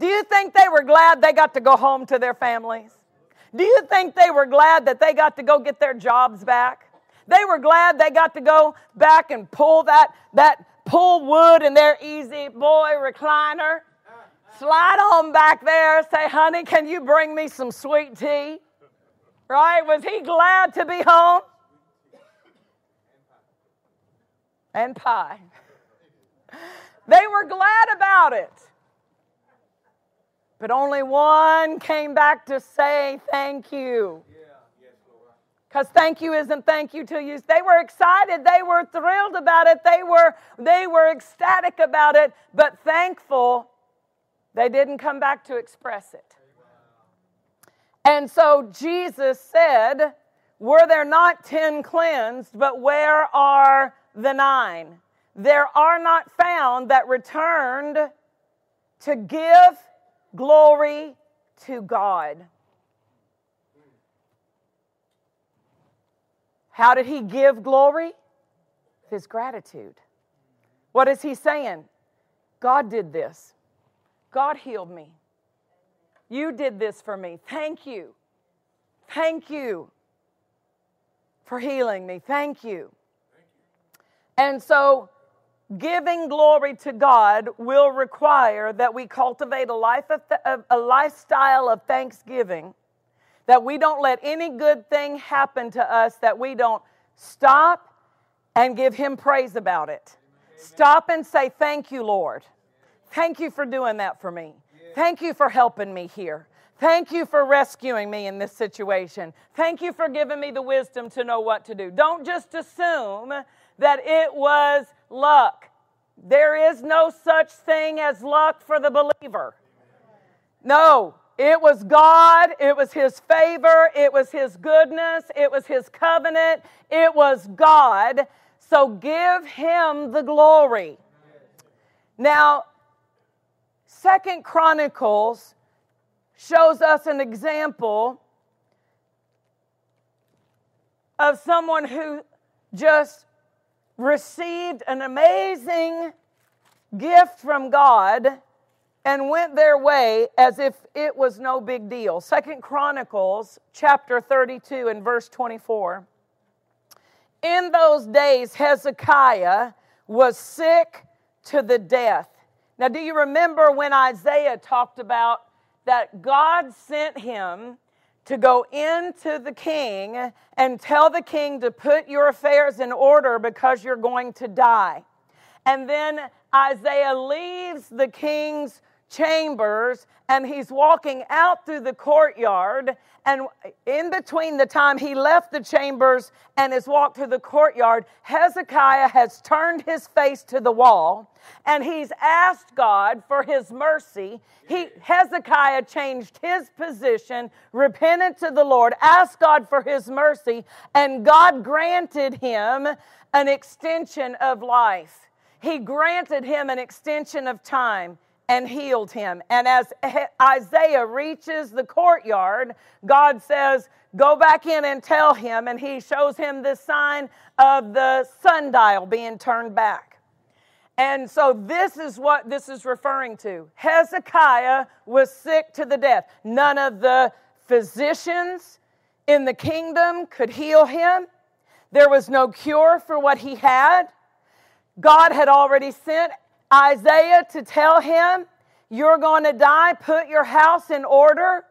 Do you think they were glad they got to go home to their families? Do you think they were glad that they got to go get their jobs back? They were glad they got to go back and pull that, that pull wood in their easy boy recliner. Slide on back there, say, honey, can you bring me some sweet tea? Right? Was he glad to be home? And pie. They were glad about it. But only one came back to say thank you. Because thank you isn't thank you to you. They were excited. They were thrilled about it. They were, they were ecstatic about it. But thankful, they didn't come back to express it. And so Jesus said, Were there not ten cleansed, but where are the nine? There are not found that returned to give glory to God. How did he give glory? His gratitude. What is he saying? God did this. God healed me. You did this for me. Thank you. Thank you for healing me. Thank you. And so, giving glory to God will require that we cultivate a life of th- a lifestyle of thanksgiving that we don't let any good thing happen to us that we don't stop and give Him praise about it. Stop and say, Thank you, Lord. Thank you for doing that for me. Thank you for helping me here. Thank you for rescuing me in this situation. Thank you for giving me the wisdom to know what to do. Don't just assume that it was luck. There is no such thing as luck for the believer. No, it was God, it was His favor, it was His goodness, it was His covenant, it was God. So give Him the glory. Now, Second Chronicles shows us an example of someone who just received an amazing gift from God and went their way as if it was no big deal. Second Chronicles chapter 32 and verse 24. In those days, Hezekiah was sick to the death. Now, do you remember when Isaiah talked about that God sent him to go into the king and tell the king to put your affairs in order because you're going to die? And then Isaiah leaves the king's chambers and he's walking out through the courtyard and in between the time he left the chambers and has walked through the courtyard hezekiah has turned his face to the wall and he's asked god for his mercy. He hezekiah changed his position repented to the lord asked god for his mercy and god granted him an extension of life. He granted him an extension of time and healed him. And as Isaiah reaches the courtyard, God says, Go back in and tell him. And he shows him the sign of the sundial being turned back. And so this is what this is referring to. Hezekiah was sick to the death. None of the physicians in the kingdom could heal him. There was no cure for what he had. God had already sent Isaiah to tell him, You're going to die, put your house in order.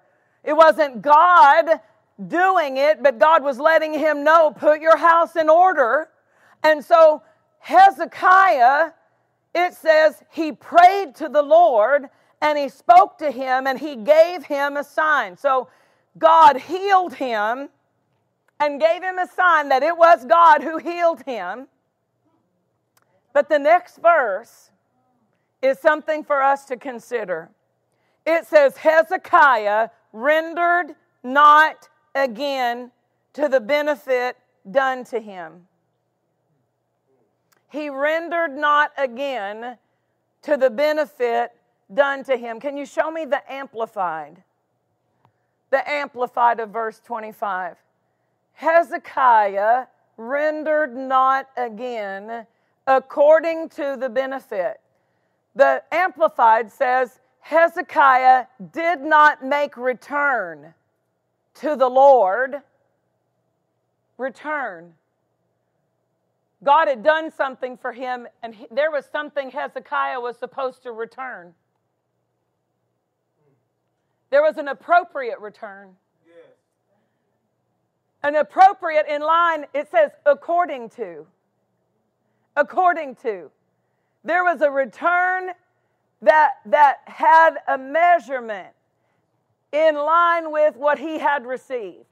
It wasn't God doing it, but God was letting him know, Put your house in order. And so Hezekiah, it says, he prayed to the Lord and he spoke to him and he gave him a sign. So God healed him and gave him a sign that it was God who healed him. But the next verse is something for us to consider. It says, Hezekiah rendered not again to the benefit done to him. He rendered not again to the benefit done to him. Can you show me the amplified? The amplified of verse 25. Hezekiah rendered not again according to the benefit. The Amplified says Hezekiah did not make return to the Lord, return. God had done something for him, and he, there was something Hezekiah was supposed to return. There was an appropriate return. An appropriate in line, it says according to. According to. There was a return that, that had a measurement in line with what he had received.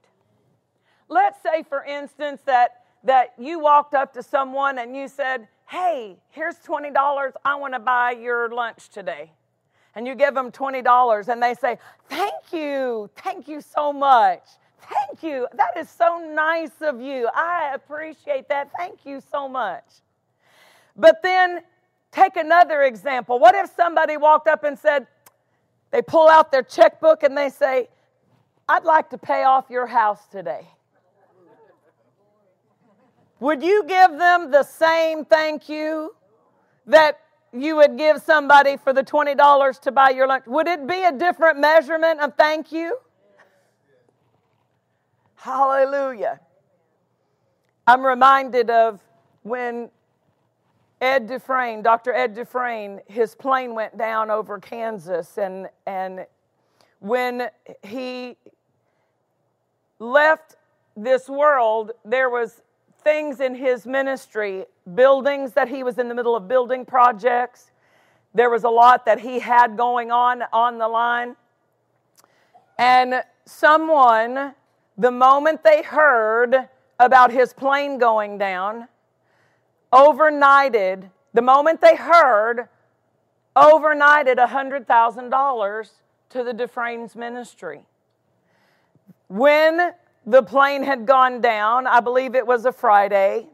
Let's say, for instance, that, that you walked up to someone and you said, Hey, here's $20. I want to buy your lunch today. And you give them $20 and they say, Thank you. Thank you so much. Thank you. That is so nice of you. I appreciate that. Thank you so much. But then take another example. What if somebody walked up and said, they pull out their checkbook and they say, I'd like to pay off your house today. Would you give them the same thank you that you would give somebody for the $20 to buy your lunch? Would it be a different measurement of thank you? Hallelujah. I'm reminded of when Ed Dufresne, Dr. Ed Dufresne, his plane went down over Kansas, and, and when he left this world, there was things in his ministry, buildings that he was in the middle of building projects. There was a lot that he had going on on the line. And someone, the moment they heard about his plane going down, overnighted, the moment they heard, overnighted $100,000 to the Dufresne's ministry. When the plane had gone down, I believe it was a Friday,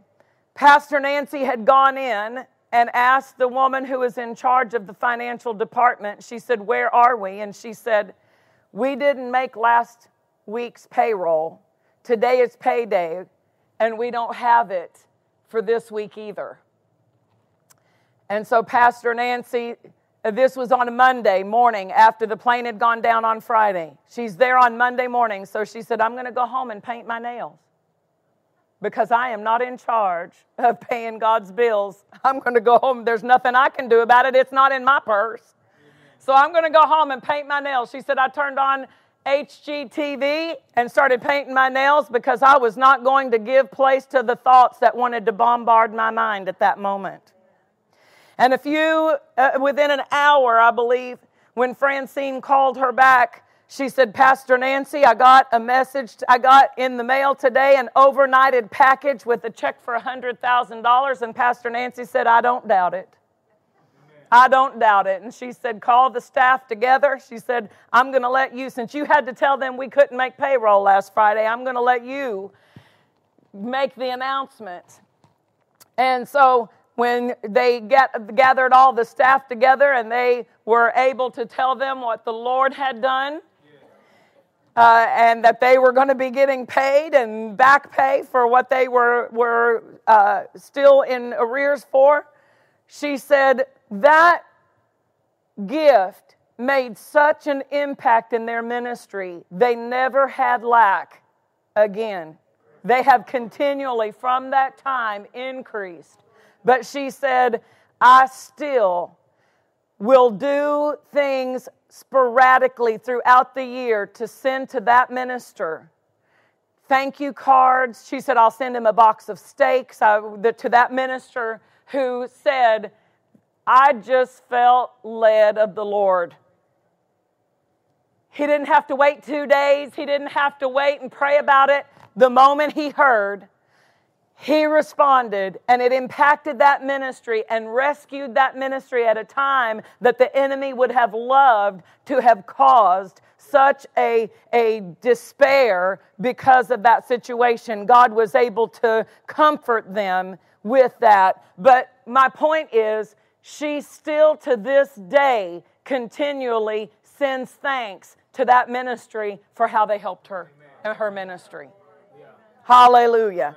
Pastor Nancy had gone in and asked the woman who was in charge of the financial department, she said, Where are we? And she said, We didn't make last week's payroll. Today is payday, and we don't have it for this week either. And so, Pastor Nancy, uh, this was on a Monday morning after the plane had gone down on Friday. She's there on Monday morning, so she said, I'm going to go home and paint my nails because I am not in charge of paying God's bills. I'm going to go home. There's nothing I can do about it. It's not in my purse. So I'm going to go home and paint my nails. She said, I turned on HGTV and started painting my nails because I was not going to give place to the thoughts that wanted to bombard my mind at that moment. And a few, uh, within an hour, I believe, when Francine called her back, she said, Pastor Nancy, I got a message, I got in the mail today an overnighted package with a check for $100,000. And Pastor Nancy said, I don't doubt it. I don't doubt it. And she said, Call the staff together. She said, I'm going to let you, since you had to tell them we couldn't make payroll last Friday, I'm going to let you make the announcement. And so when they get, gathered all the staff together and they were able to tell them what the Lord had done, uh, and that they were going to be getting paid and back pay for what they were, were uh, still in arrears for. She said, that gift made such an impact in their ministry, they never had lack again. They have continually, from that time, increased. But she said, I still will do things sporadically throughout the year to send to that minister thank you cards. She said, I'll send him a box of steaks I, the, to that minister who said, I just felt led of the Lord. He didn't have to wait two days. He didn't have to wait and pray about it. The moment he heard, he responded, and it impacted that ministry and rescued that ministry at a time that the enemy would have loved to have caused such a, a despair because of that situation. God was able to comfort them with that. But my point is, she still to this day continually sends thanks to that ministry for how they helped her and her ministry. Yeah. Hallelujah. Hallelujah.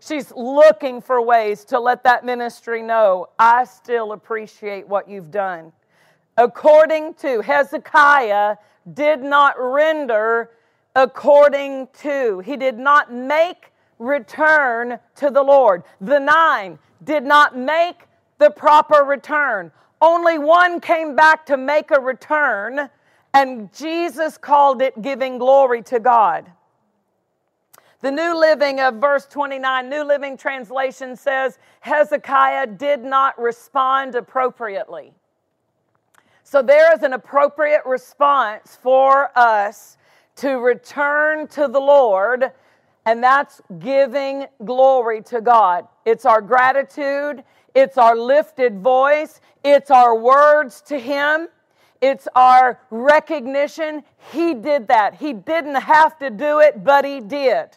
She's looking for ways to let that ministry know I still appreciate what you've done. according to. Hezekiah did not render according to. He did not make return to the Lord. The nine did not make the proper return. Only one came back to make a return, and Jesus called it giving glory to God. The New Living of verse 29, New Living Translation says Hezekiah did not respond appropriately. So there is an appropriate response for us to return to the Lord, and that's giving glory to God. It's our gratitude, it's our lifted voice, it's our words to Him. It's our recognition. He did that. He didn't have to do it, but He did.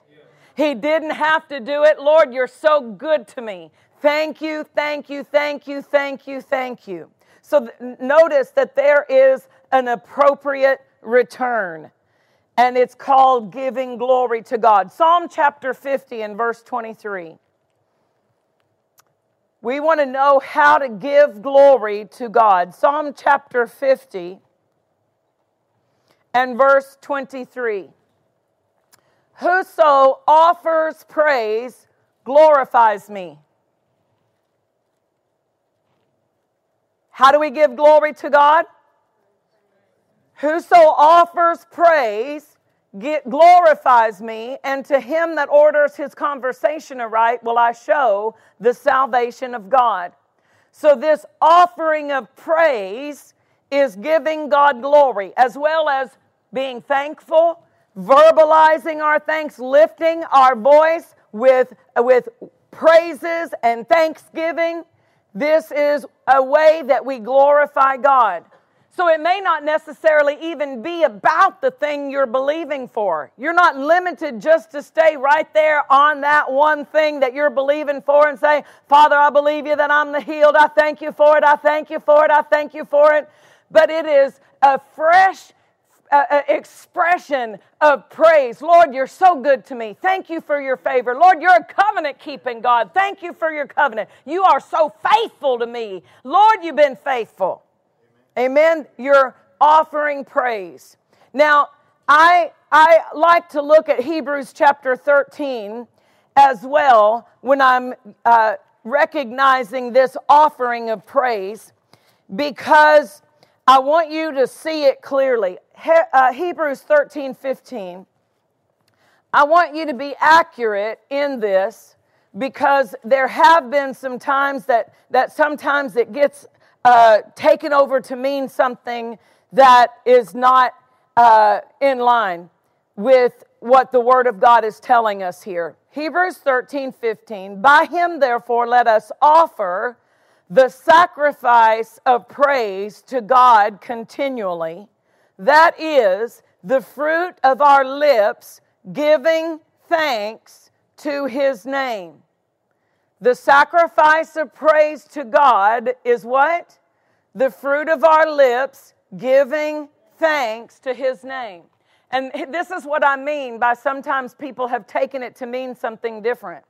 He didn't have to do it. Lord, you're so good to me. Thank you, thank you, thank you, thank you, thank you. So th- notice that there is an appropriate return, and it's called giving glory to God. Psalm chapter 50 and verse 23. We want to know how to give glory to God. Psalm chapter 50 and verse 23. Whoso offers praise glorifies me. How do we give glory to God? Whoso offers praise get, glorifies me, and to him that orders his conversation aright will I show the salvation of God. So, this offering of praise is giving God glory, as well as being thankful verbalizing our thanks, lifting our voice with, with praises and thanksgiving. This is a way that we glorify God. So it may not necessarily even be about the thing you're believing for. You're not limited just to stay right there on that one thing that you're believing for and say, Father, I believe you that I'm the healed. I thank you for it. I thank you for it. I thank you for it. But it is a fresh uh, expression of praise. Lord, you're so good to me. Thank you for your favor. Lord, you're a covenant keeping God. Thank you for your covenant. You are so faithful to me. Lord, you've been faithful. Amen. You're offering praise. Now, I, I like to look at Hebrews chapter 13 as well when I'm uh, recognizing this offering of praise because I want you to see it clearly. He, uh, Hebrews 13 15. I want you to be accurate in this because there have been some times that, that sometimes it gets uh, taken over to mean something that is not uh, in line with what the Word of God is telling us here. Hebrews 13 15. By him, therefore, let us offer the sacrifice of praise to God continually. That is the fruit of our lips giving thanks to his name. The sacrifice of praise to God is what? The fruit of our lips giving thanks to his name. And this is what I mean by sometimes people have taken it to mean something different.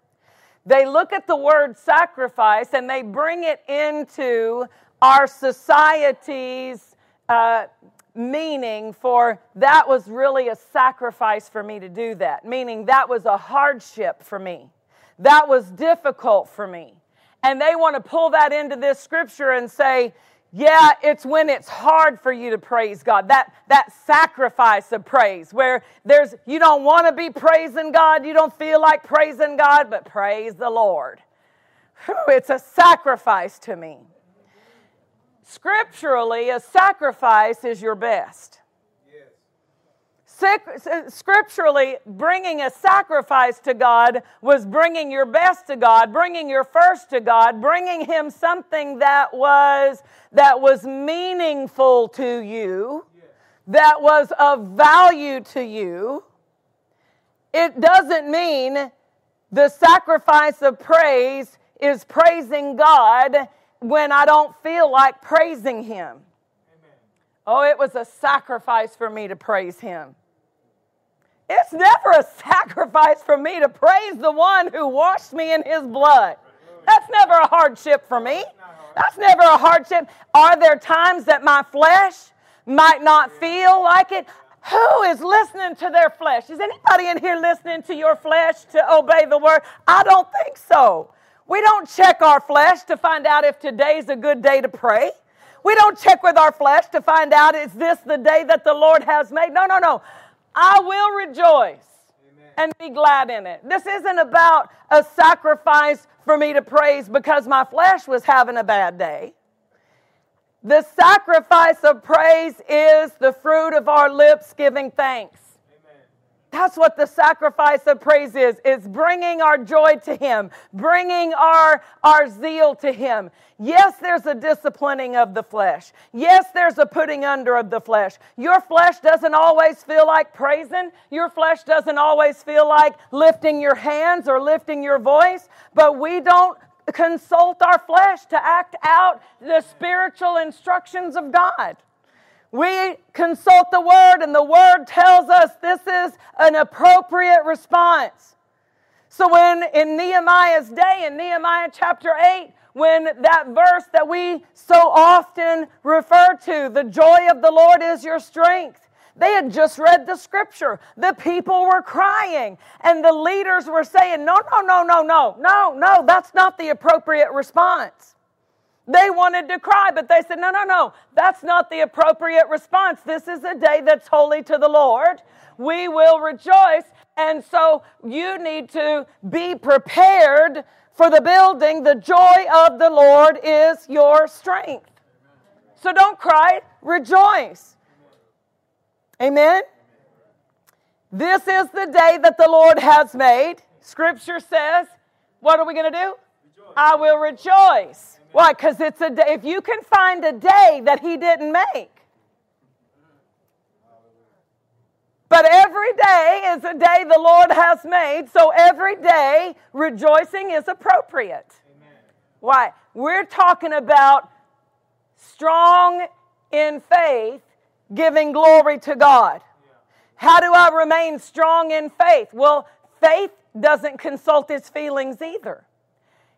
They look at the word sacrifice and they bring it into our society's uh, meaning for that was really a sacrifice for me to do that, meaning that was a hardship for me. That was difficult for me. And they want to pull that into this scripture and say, yeah, it's when it's hard for you to praise God. That, that sacrifice of praise, where there's, you don't want to be praising God, you don't feel like praising God, but praise the Lord. It's a sacrifice to me. Scripturally, a sacrifice is your best scripturally, bringing a sacrifice to God was bringing your best to God, bringing your first to God, bringing Him something that was that was meaningful to you, that was of value to you. It doesn't mean the sacrifice of praise is praising God when I don't feel like praising Him. Oh, it was a sacrifice for me to praise Him. It's never a sacrifice for me to praise the one who washed me in his blood. That's never a hardship for me. That's never a hardship. Are there times that my flesh might not feel like it? Who is listening to their flesh? Is anybody in here listening to your flesh to obey the word? I don't think so. We don't check our flesh to find out if today's a good day to pray. We don't check with our flesh to find out is this the day that the Lord has made. No, no, no. I will rejoice Amen. and be glad in it. This isn't about a sacrifice for me to praise because my flesh was having a bad day. The sacrifice of praise is the fruit of our lips giving thanks. That's what the sacrifice of praise is. It's bringing our joy to Him, bringing our, our zeal to Him. Yes, there's a disciplining of the flesh. Yes, there's a putting under of the flesh. Your flesh doesn't always feel like praising. Your flesh doesn't always feel like lifting your hands or lifting your voice. But we don't consult our flesh to act out the spiritual instructions of God. We consult the Word, and the Word tells us this is an appropriate response. So, when in Nehemiah's day, in Nehemiah chapter 8, when that verse that we so often refer to, the joy of the Lord is your strength, they had just read the scripture. The people were crying, and the leaders were saying, No, no, no, no, no, no, no, that's not the appropriate response. They wanted to cry, but they said, No, no, no, that's not the appropriate response. This is a day that's holy to the Lord. We will rejoice. And so you need to be prepared for the building. The joy of the Lord is your strength. So don't cry, rejoice. Amen. This is the day that the Lord has made. Scripture says, What are we going to do? Rejoice. I will rejoice. Why? Because it's a day. If you can find a day that He didn't make, but every day is a day the Lord has made, so every day rejoicing is appropriate. Amen. Why? We're talking about strong in faith, giving glory to God. Yeah. How do I remain strong in faith? Well, faith doesn't consult its feelings either.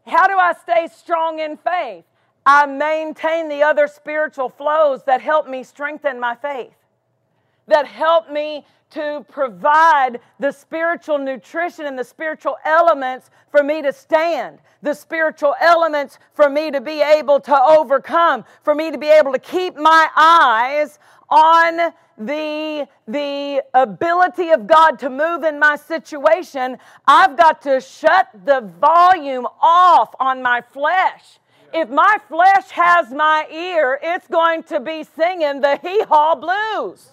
How do I stay strong in faith? I maintain the other spiritual flows that help me strengthen my faith, that help me to provide the spiritual nutrition and the spiritual elements for me to stand, the spiritual elements for me to be able to overcome, for me to be able to keep my eyes on the, the ability of God to move in my situation, I've got to shut the volume off on my flesh. If my flesh has my ear, it's going to be singing the hee haw blues.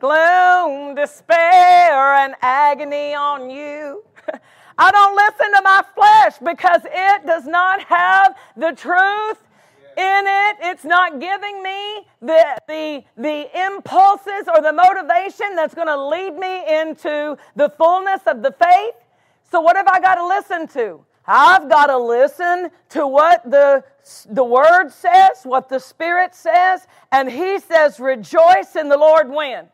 Gloom, despair, and agony on you. I don't listen to my flesh because it does not have the truth in it. It's not giving me the, the, the impulses or the motivation that's going to lead me into the fullness of the faith. So, what have I got to listen to? I've got to listen to what the, the Word says, what the Spirit says, and He says, Rejoice in the Lord when?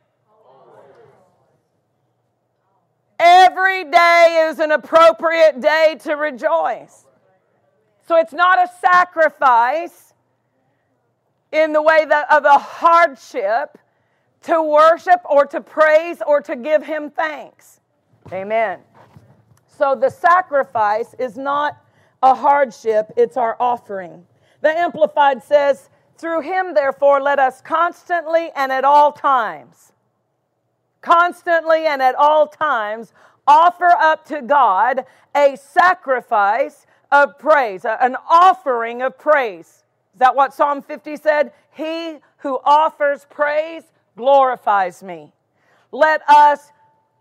Every day is an appropriate day to rejoice. So it's not a sacrifice in the way that, of a hardship to worship or to praise or to give him thanks. Amen. So the sacrifice is not a hardship, it's our offering. The Amplified says, Through him, therefore, let us constantly and at all times, constantly and at all times, offer up to God a sacrifice of praise, an offering of praise. Is that what Psalm 50 said? He who offers praise glorifies me. Let us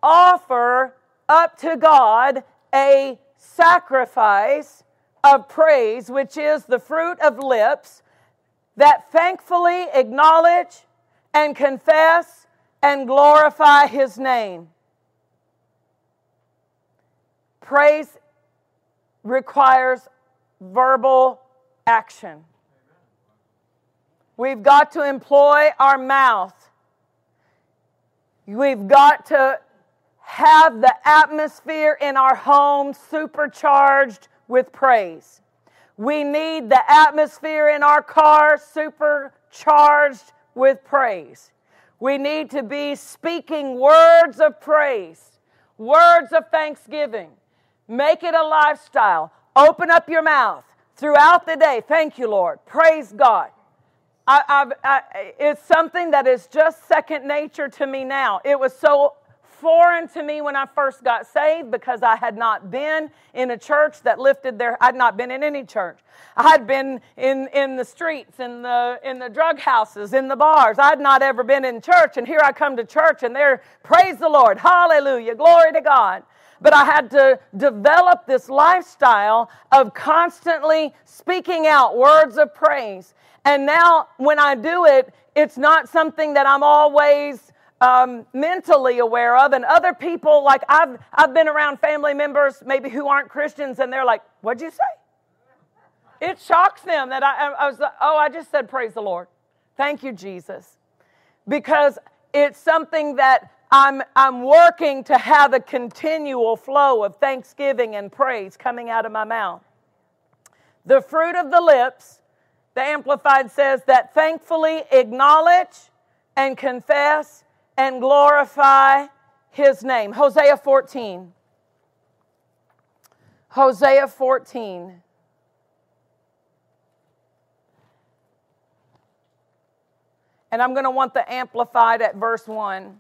offer up to God a sacrifice of praise, which is the fruit of lips that thankfully acknowledge and confess and glorify his name. Praise requires verbal action. We've got to employ our mouth. We've got to have the atmosphere in our home supercharged with praise. We need the atmosphere in our car supercharged with praise. We need to be speaking words of praise, words of thanksgiving. Make it a lifestyle. Open up your mouth throughout the day. Thank you, Lord. Praise God. I, I, it's something that is just second nature to me now. It was so foreign to me when I first got saved because I had not been in a church that lifted their I'd not been in any church. I had been in, in the streets, in the in the drug houses, in the bars. I'd not ever been in church, and here I come to church and there, praise the Lord, hallelujah, glory to God. But I had to develop this lifestyle of constantly speaking out words of praise. And now when I do it, it's not something that I'm always um, mentally aware of, and other people, like I've, I've been around family members maybe who aren't Christians, and they're like, What'd you say? It shocks them that I, I was, like, oh, I just said, Praise the Lord. Thank you, Jesus. Because it's something that I'm, I'm working to have a continual flow of thanksgiving and praise coming out of my mouth. The fruit of the lips, the Amplified says, that thankfully acknowledge and confess and glorify his name. Hosea 14. Hosea 14. And I'm going to want the amplified at verse 1.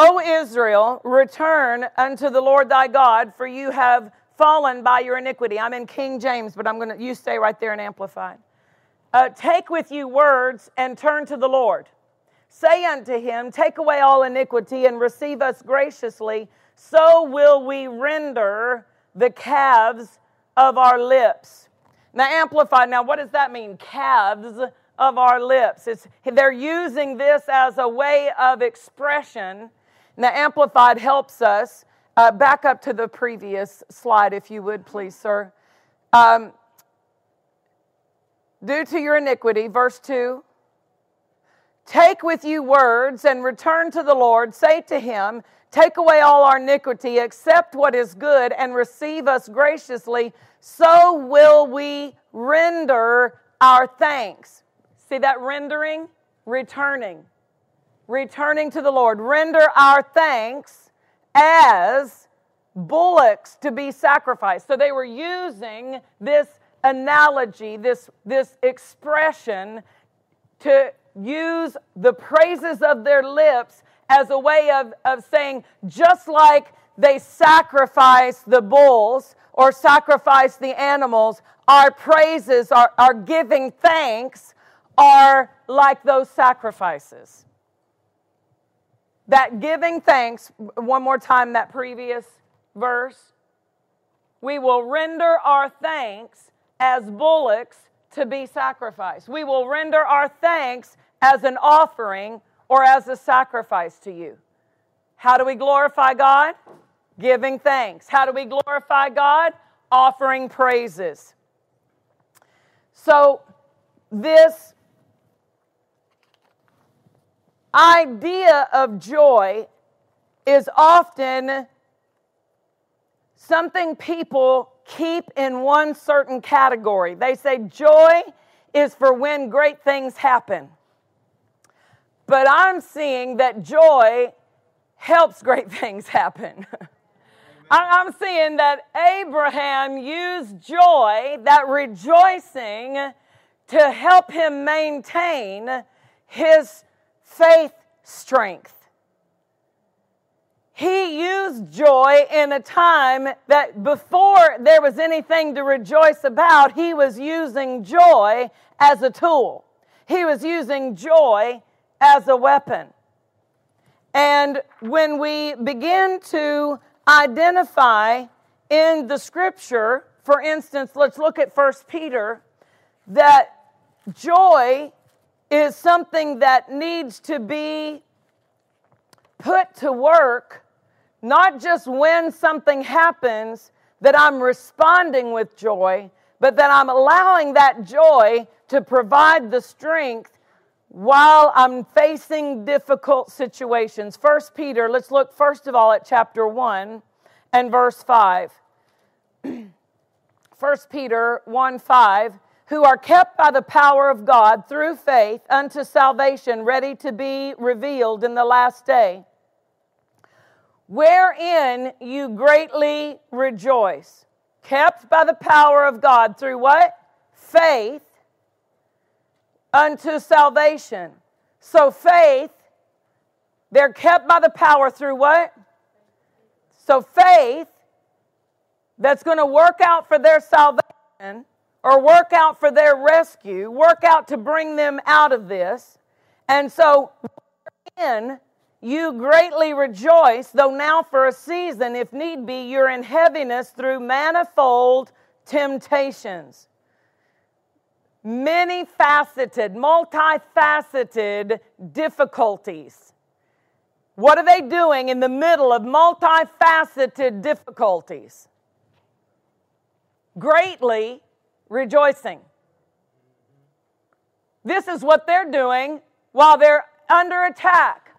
O Israel, return unto the Lord thy God, for you have fallen by your iniquity. I'm in King James, but I'm going to, you stay right there and amplify. Uh, take with you words and turn to the Lord. Say unto him, Take away all iniquity and receive us graciously, so will we render the calves of our lips. Now, amplify. now what does that mean? Calves of our lips. It's, they're using this as a way of expression. Now, amplified helps us. Uh, back up to the previous slide, if you would, please, sir. Um, due to your iniquity, verse 2. Take with you words and return to the Lord. Say to him, Take away all our iniquity, accept what is good, and receive us graciously. So will we render our thanks. See that rendering? Returning. Returning to the Lord. Render our thanks as bullocks to be sacrificed. So they were using this analogy, this, this expression to use the praises of their lips as a way of, of saying, just like they sacrifice the bulls or sacrifice the animals, our praises, our, our giving thanks are like those sacrifices. That giving thanks, one more time, that previous verse, we will render our thanks as bullocks to be sacrificed. We will render our thanks as an offering or as a sacrifice to you. How do we glorify God? Giving thanks. How do we glorify God? Offering praises. So, this idea of joy is often something people keep in one certain category. They say joy is for when great things happen. But I'm seeing that joy helps great things happen. I'm seeing that Abraham used joy, that rejoicing, to help him maintain his faith strength. He used joy in a time that before there was anything to rejoice about, he was using joy as a tool. He was using joy as a weapon. And when we begin to identify in the scripture, for instance, let's look at 1 Peter, that joy is something that needs to be put to work not just when something happens that I'm responding with joy, but that I'm allowing that joy to provide the strength while I'm facing difficult situations. First Peter, let's look first of all at chapter 1 and verse 5. First Peter 1 5, who are kept by the power of God through faith unto salvation, ready to be revealed in the last day. Wherein you greatly rejoice, kept by the power of God through what? Faith unto salvation. So faith, they're kept by the power through what? So faith that's going to work out for their salvation or work out for their rescue, work out to bring them out of this. And so in you greatly rejoice, though now for a season, if need be, you're in heaviness through manifold temptations many faceted, multifaceted difficulties. What are they doing in the middle of multifaceted difficulties? Greatly rejoicing. This is what they're doing while they're under attack,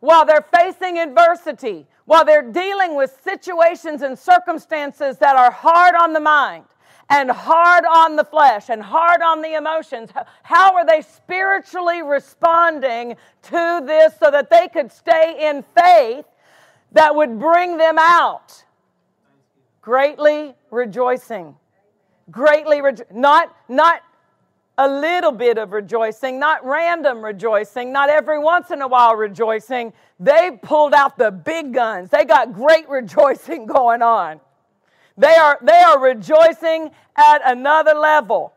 while they're facing adversity, while they're dealing with situations and circumstances that are hard on the mind and hard on the flesh and hard on the emotions. How are they spiritually responding to this so that they could stay in faith that would bring them out? Greatly rejoicing. Greatly. Not, not a little bit of rejoicing, not random rejoicing, not every once in a while rejoicing. They pulled out the big guns. They got great rejoicing going on. They are, they are rejoicing at another level.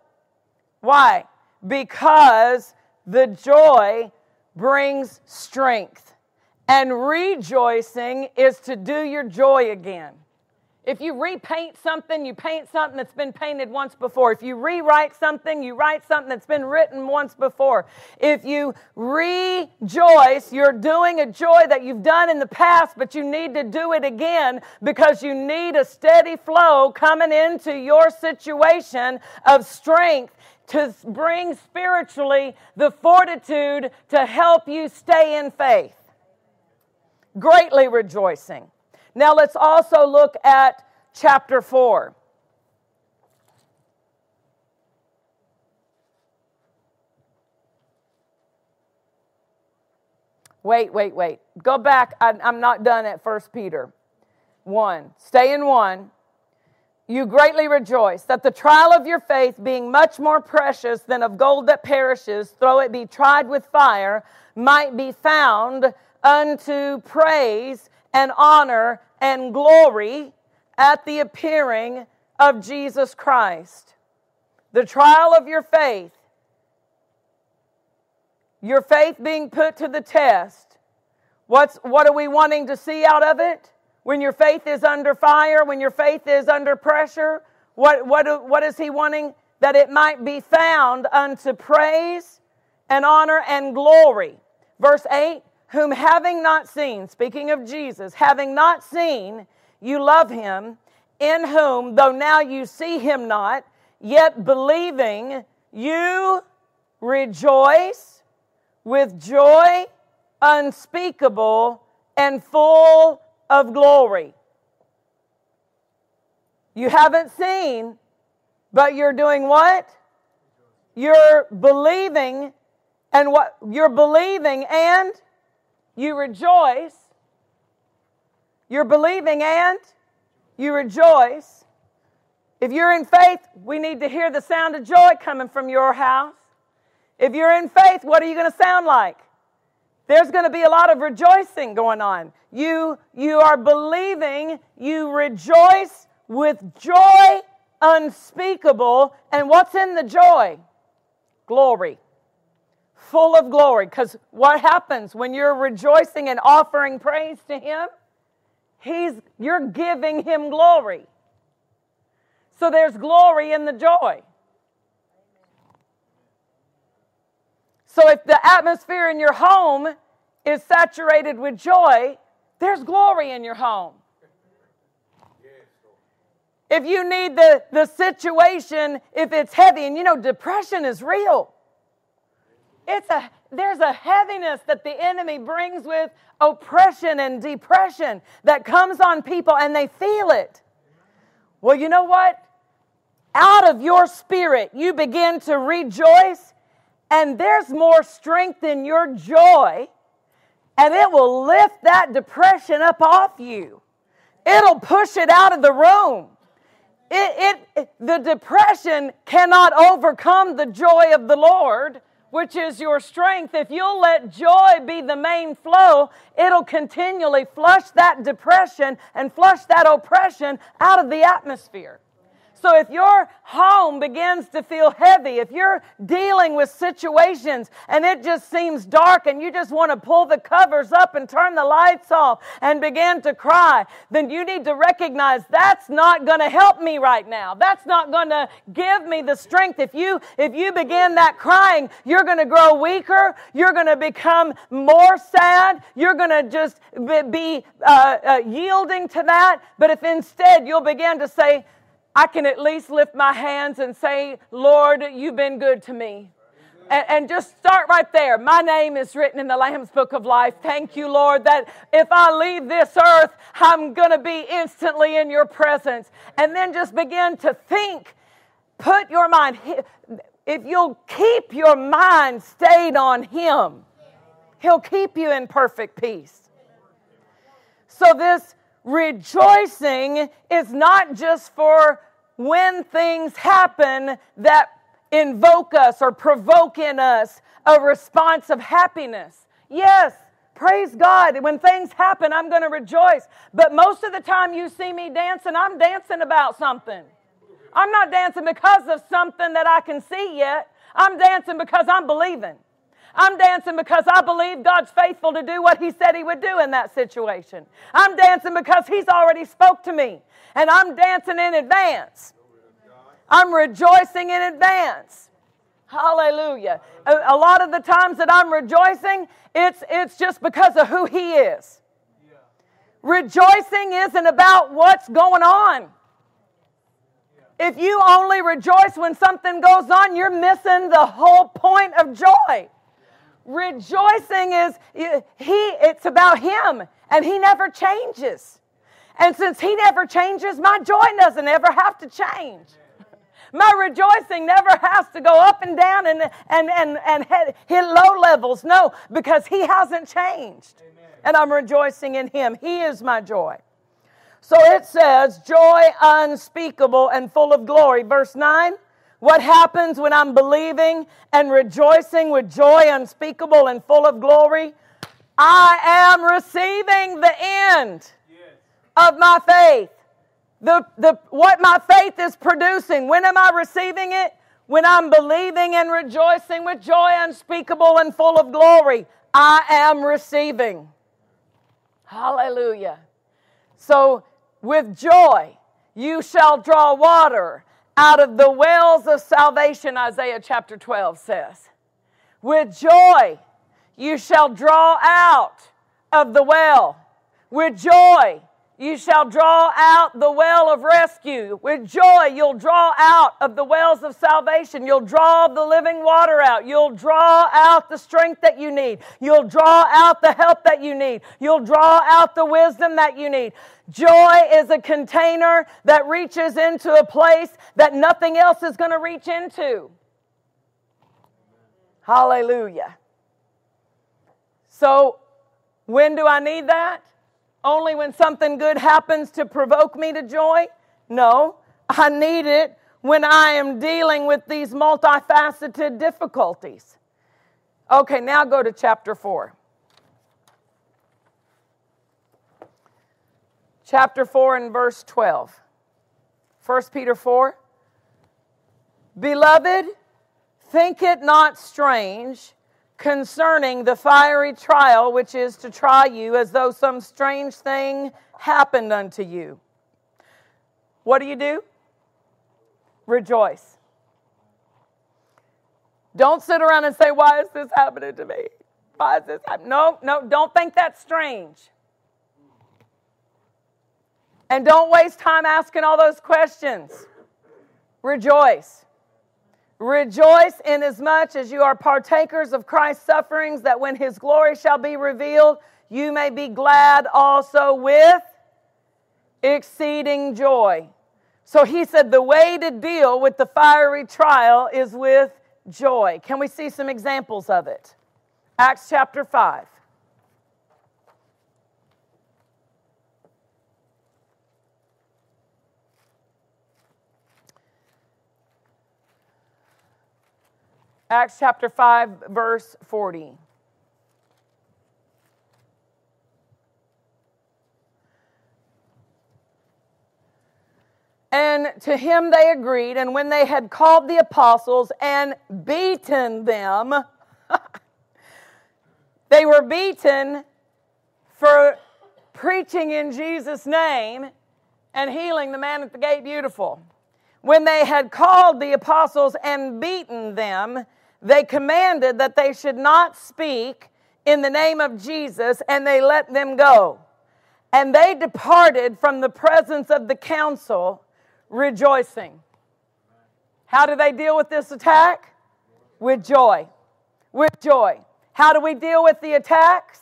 Why? Because the joy brings strength. And rejoicing is to do your joy again. If you repaint something, you paint something that's been painted once before. If you rewrite something, you write something that's been written once before. If you rejoice, you're doing a joy that you've done in the past, but you need to do it again because you need a steady flow coming into your situation of strength to bring spiritually the fortitude to help you stay in faith. Greatly rejoicing. Now let's also look at chapter 4. Wait, wait, wait. Go back. I'm not done at 1 Peter 1. Stay in 1. You greatly rejoice that the trial of your faith, being much more precious than of gold that perishes, though it be tried with fire, might be found unto praise and honor and glory at the appearing of Jesus Christ. The trial of your faith, your faith being put to the test. What's, what are we wanting to see out of it? When your faith is under fire, when your faith is under pressure, what, what, what is he wanting? That it might be found unto praise and honor and glory. Verse 8 whom having not seen, speaking of Jesus, having not seen, you love him, in whom, though now you see him not, yet believing, you rejoice with joy unspeakable and full of glory. You haven't seen, but you're doing what? You're believing, and what? You're believing and you rejoice. You're believing and you rejoice. If you're in faith, we need to hear the sound of joy coming from your house. If you're in faith, what are you going to sound like? There's going to be a lot of rejoicing going on. You, you are believing, you rejoice with joy unspeakable. And what's in the joy? Glory full of glory. Because what happens when you're rejoicing and offering praise to Him? He's, you're giving Him glory. So there's glory in the joy. So if the atmosphere in your home is saturated with joy, there's glory in your home. If you need the, the situation, if it's heavy, and you know, depression is real. It's a there's a heaviness that the enemy brings with oppression and depression that comes on people and they feel it. Well, you know what? Out of your spirit, you begin to rejoice, and there's more strength in your joy, and it will lift that depression up off you. It'll push it out of the room. It, it, the depression cannot overcome the joy of the Lord which is your strength, if you'll let joy be the main flow, it'll continually flush that depression and flush that oppression out of the atmosphere. So if your home begins to feel heavy, if you're dealing with situations and it just seems dark and you just want to pull the covers up and turn the lights off and begin to cry, then you need to recognize that's not going to help me right now. That's not going to give me the strength. If you if you begin that crying, you're going to grow weaker, you're going to become more sad, you're going to just be uh, uh, yielding to that. But if instead you'll begin to say, I can at least lift my hands and say, Lord, you've been good to me. And, and, just start right there. My name is written in the Lamb's Book of Life. Thank you, Lord, that if I leave this earth, I'm going to be instantly in your presence. And then just begin to think. Put your mind, if you'll keep your mind stayed on Him, He'll keep you in perfect peace. So, this rejoicing is not just for when things happen that invoke us or provoke in us a response of happiness. Yes, praise God. When things happen, I'm going to rejoice. But most of the time you see me dancing, I'm dancing about something. I'm not dancing because of something that I can see yet. I'm dancing because I'm believing. I'm dancing because I believe God's faithful to do what He said He would do in that situation. I'm dancing because He's already spoke to me. And I'm dancing in advance. I'm rejoicing in advance. Hallelujah. A, a, lot of the times that I'm rejoicing, it's, it's just because of who He is. Rejoicing isn't about what's going on. If you only rejoice when something goes on, you're missing the whole point of joy. Rejoicing is he it's about him and he never changes. And since he never changes, my joy doesn't ever have to change. My rejoicing never has to go up and down and, and, and, and hit low levels. No, because he hasn't changed. Amen. And I'm rejoicing in him. He is my joy. So it says, joy unspeakable and full of glory. Verse 9 what happens when I'm believing and rejoicing with joy unspeakable and full of glory? I am receiving the end of my faith. The, the, what my faith is producing. When am I receiving it? When I'm believing and rejoicing with joy unspeakable and full of glory. I am receiving. Hallelujah. So, with joy, you shall draw water out of the wells of salvation, Isaiah chapter 12 says. With joy you shall draw out of the well. With joy you shall draw out the well of rescue. With joy, you'll draw out of the wells of salvation. You'll draw the living water out. You'll draw out the strength that you need. You'll draw out the help that you need. You'll draw out the wisdom that you need. Joy is a container that reaches into a place that nothing else is going to reach into. Hallelujah. So, when do I need that? Only when something good happens to provoke me to joy? No, I need it when I am dealing with these multifaceted difficulties. Okay, now go to chapter 4. Chapter 4 and verse 12. 1 Peter 4. Beloved, think it not strange concerning the fiery trial which is to try you as though some strange thing happened unto you. What do you do? Rejoice. Don't sit around and say, Why is this happening to me? Why is this happening? No, no, don't think that's strange. And don't waste time asking all those questions. Rejoice. Rejoice inasmuch as you are partakers of Christ's sufferings, that when his glory shall be revealed, you may be glad also with exceeding joy. So he said the way to deal with the fiery trial is with joy. Can we see some examples of it? Acts chapter 5. Acts chapter 5, verse 40. And to him they agreed, and when they had called the apostles and beaten them, they were beaten for preaching in Jesus' name and healing the man at the gate beautiful. When they had called the apostles and beaten them, they commanded that they should not speak in the name of Jesus, and they let them go. And they departed from the presence of the council, rejoicing. How do they deal with this attack? With joy. With joy. How do we deal with the attacks?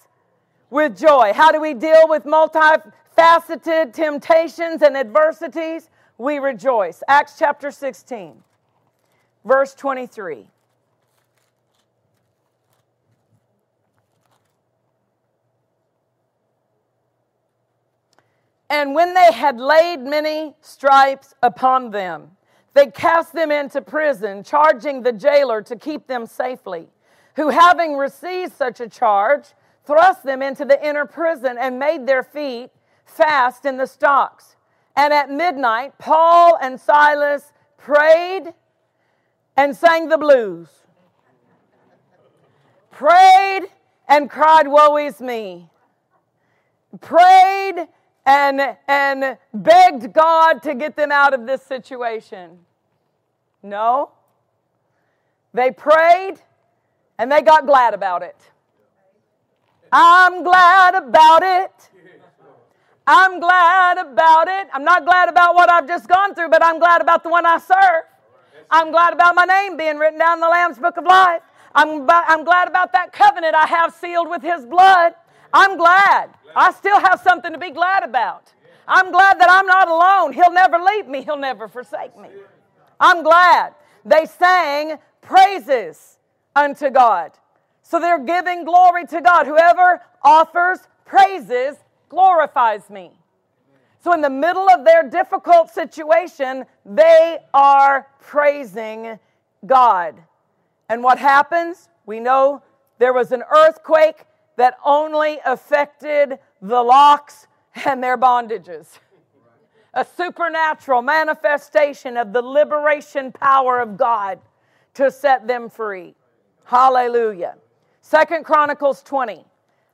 With joy. How do we deal with multifaceted temptations and adversities? We rejoice. Acts chapter 16, verse 23. And when they had laid many stripes upon them, they cast them into prison, charging the jailer to keep them safely, who, having received such a charge, thrust them into the inner prison and made their feet fast in the stocks. And at midnight, Paul and Silas prayed and sang the blues. Prayed and cried, Woe is me. Prayed and, and begged God to get them out of this situation? No. They prayed and they got glad about it. I'm glad about it. I'm glad about it. I'm not glad about what I've just gone through, but I'm glad about the one I serve. I'm glad about my name being written down in the Lamb's Book of Life. I'm, I'm glad about that covenant I have sealed with His blood. I'm glad. I still have something to be glad about. I'm glad that I'm not alone. He'll never leave me, He'll never forsake me. I'm glad. They sang praises unto God. So they're giving glory to God. Whoever offers praises glorifies me. So, in the middle of their difficult situation, they are praising God. And what happens? We know there was an earthquake that only affected the locks and their bondages. A supernatural manifestation of the liberation power of God to set them free. Hallelujah. Second Chronicles 20.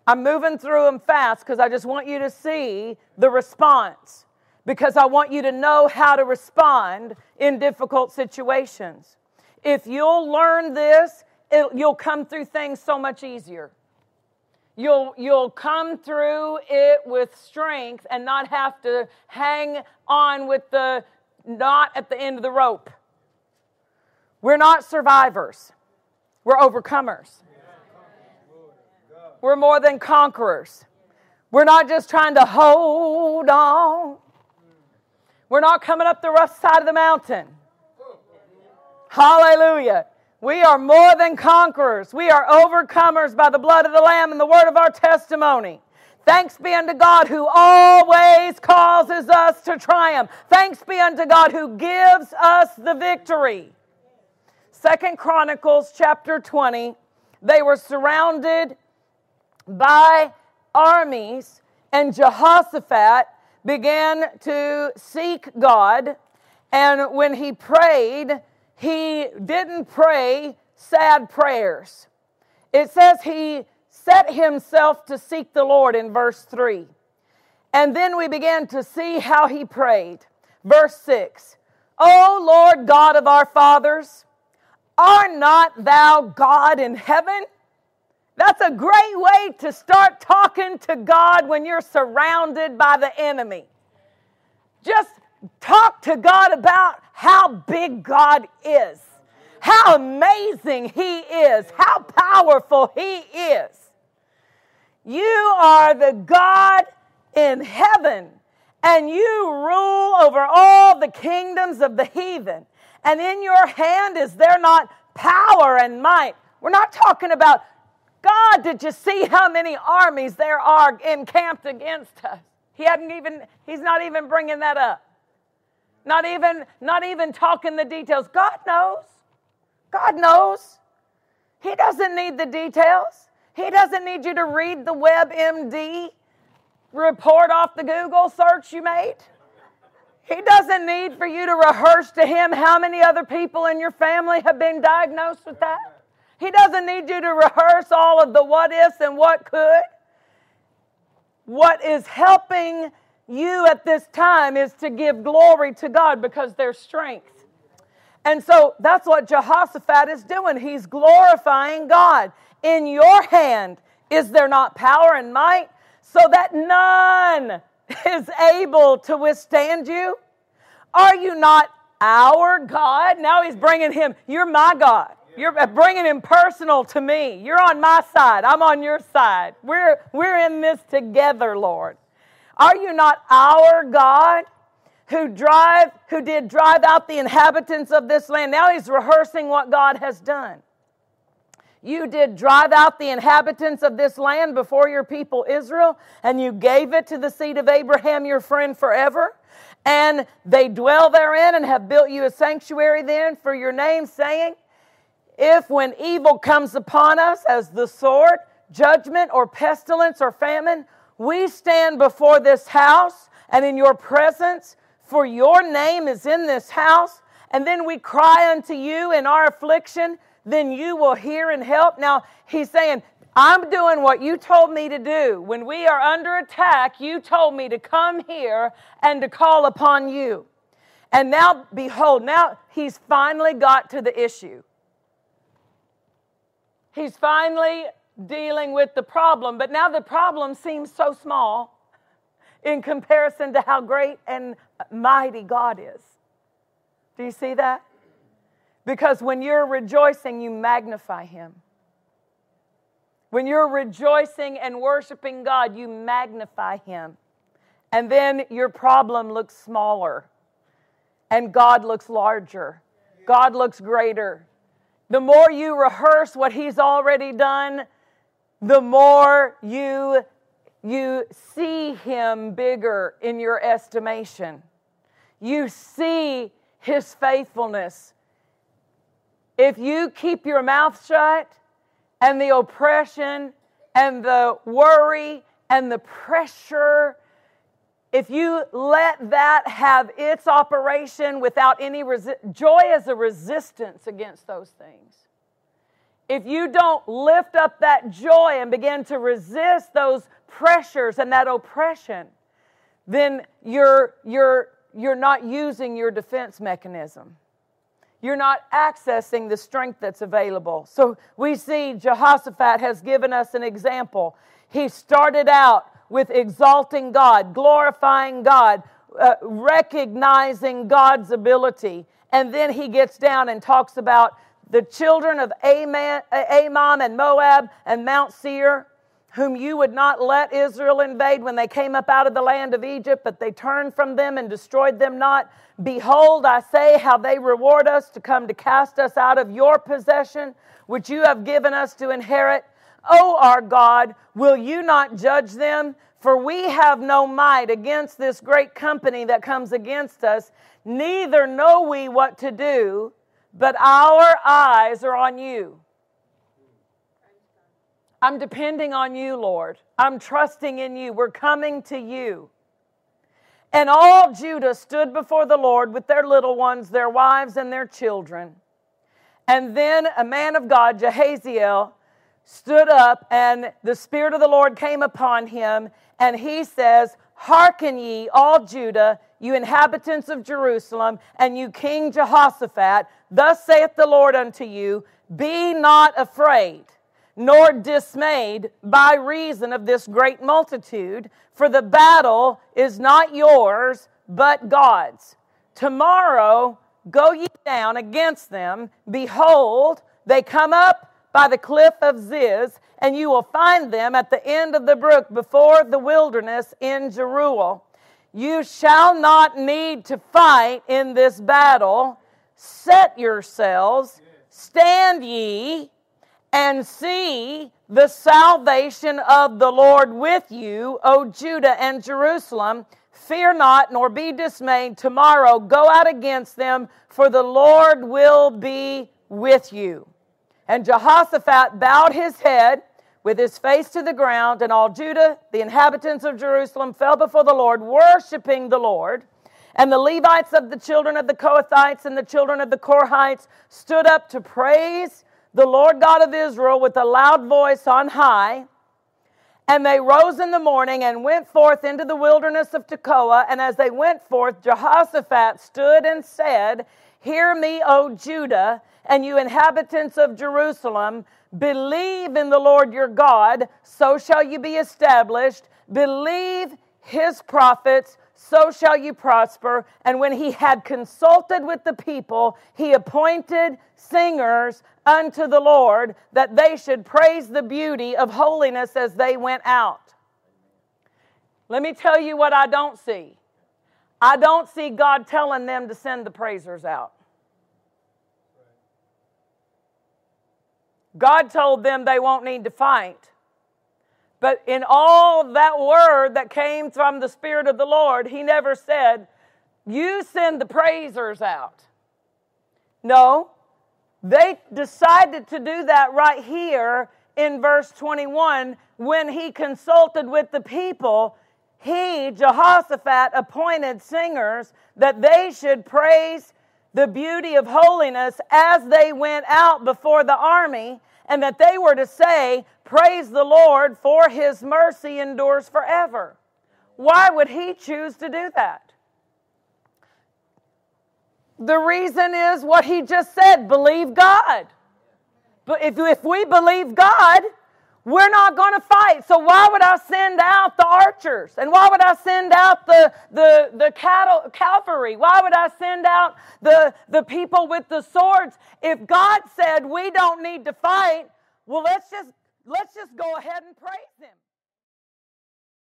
I'm moving through them fast because I just want you to see the response, because I want you to know how to respond in difficult situations. If you'll learn this, it, you'll come through things so much easier. You'll, you'll come through it with strength and not have to hang on with the knot at the end of the rope. We're not survivors, we're overcomers. We're more than conquerors. We're not just trying to hold on. We're not coming up the rough side of the mountain. Hallelujah. We are more than conquerors. We are overcomers by the blood of the Lamb and the word of our testimony. Thanks be unto God who always causes us to triumph. Thanks be unto God who gives us the victory. Second Chronicles chapter 20. They were surrounded by armies, and Jehoshaphat began to seek God. And when he prayed, he didn't pray sad prayers. It says he set himself to seek the Lord in verse 3. And then we began to see how he prayed. Verse 6 O Lord God of our fathers, are not thou God in heaven? That's a great way to start talking to God when you're surrounded by the enemy. Just talk to God about how big God is, how amazing He is, how powerful He is. You are the God in heaven, and you rule over all the kingdoms of the heathen. And in your hand is there not power and might? We're not talking about God, did you see how many armies there are encamped against us? He hadn't even, he's not even bringing that up. Not even, not even talking the details. God knows. God knows. He doesn't need the details. He doesn't need you to read the WebMD report off the Google search you made. He doesn't need for you to rehearse to him how many other people in your family have been diagnosed with that. He doesn't need you to rehearse all of the what ifs and what could. What is helping you at this time is to give glory to God because there's strength. And so that's what Jehoshaphat is doing. He's glorifying God. In your hand is there not power and might so that none is able to withstand you? Are you not our God? Now he's bringing him, you're my God. You're bringing him personal to me. You're on my side. I'm on your side. We're, we're in this together, Lord. Are you not our God who drive, who did drive out the inhabitants of this land? Now he's rehearsing what God has done. You did drive out the inhabitants of this land before your people Israel, and you gave it to the seed of Abraham, your friend, forever. And they dwell therein and have built you a sanctuary then for your name, saying, if when evil comes upon us as the sword, judgment, or pestilence or famine, we stand before this house and in your presence, for your name is in this house, and then we cry unto you in our affliction, then you will hear and help. Now, he's saying, I'm doing what you told me to do. When we are under attack, you told me to come here and to call upon you. And now, behold, now he's finally got to the issue. He's finally dealing with the problem, but now the problem seems so small in comparison to how great and mighty God is. Do you see that? Because when you're rejoicing, you magnify Him. When you're rejoicing and worshiping God, you magnify Him. And then your problem looks smaller, and God looks larger, God looks greater. The more you rehearse what he's already done, the more you, you see him bigger in your estimation. You see his faithfulness. If you keep your mouth shut and the oppression and the worry and the pressure if you let that have its operation without any resi- joy as a resistance against those things. If you don't lift up that joy and begin to resist those pressures and that oppression, then you're, you're, you're not using your defense mechanism. You're not accessing the strength that's available. So we see Jehoshaphat has given us an example. He started out with exalting God, glorifying God, uh, recognizing God's ability. And then he gets down and talks about the children of Ammon and Moab and Mount Seir, whom you would not let Israel invade when they came up out of the land of Egypt, but they turned from them and destroyed them not. Behold, I say how they reward us to come to cast us out of your possession, which you have given us to inherit. O our God, will you not judge them? For we have no might against this great company that comes against us, neither know we what to do, but our eyes are on you. I'm depending on you, Lord. I'm trusting in you. We're coming to you. And all Judah stood before the Lord with their little ones, their wives, and their children. And then a man of God, Jehaziel, stood up, and the Spirit of the Lord came upon him, and he says, Hearken ye, all Judah, you inhabitants of Jerusalem, and you King Jehoshaphat, thus saith the Lord unto you, Be not afraid, nor dismayed by reason of this great multitude, for the battle is not yours, but God's. Tomorrow go ye down against them. Behold, they come up by the cliff of Ziz, and you will find them at the end of the brook before the wilderness in Jeruel. You shall not need to fight in this battle. Set yourselves, stand ye, and see the salvation of the Lord with you, O Judah and Jerusalem. Fear not, nor be dismayed. Tomorrow go out against them, for the Lord will be with you. And Jehoshaphat bowed his head with his face to the ground, and all Judah, the inhabitants of Jerusalem, fell before the Lord, worshiping the Lord. And the Levites of the children of the Kohathites and the children of the Korhites stood up to praise the Lord God of Israel with a loud voice on high. And they rose in the morning and went forth into the wilderness of Tekoa. And as they went forth, Jehoshaphat stood and said, Hear me, O Judah, and you inhabitants of Jerusalem. Believe in the Lord your God, so shall you be established. Believe his prophets, so shall you prosper. And when he had consulted with the people, he appointed singers unto the Lord that they should praise the beauty of holiness as they went out. Let me tell you what I don't see. I don't see God telling them to send the praisers out. God told them they won't need to fight. But in all that word that came from the Spirit of the Lord, He never said, You send the praisers out. No, they decided to do that right here in verse 21 when He consulted with the people. He, Jehoshaphat, appointed singers that they should praise the beauty of holiness as they went out before the army, and that they were to say, Praise the Lord, for his mercy endures forever. Why would he choose to do that? The reason is what he just said believe God. But if, if we believe God, we're not going to fight. So why would I send out the archers? And why would I send out the, the, the cattle, cavalry? Why would I send out the, the people with the swords? If God said we don't need to fight, well, let's just, let's just go ahead and praise Him.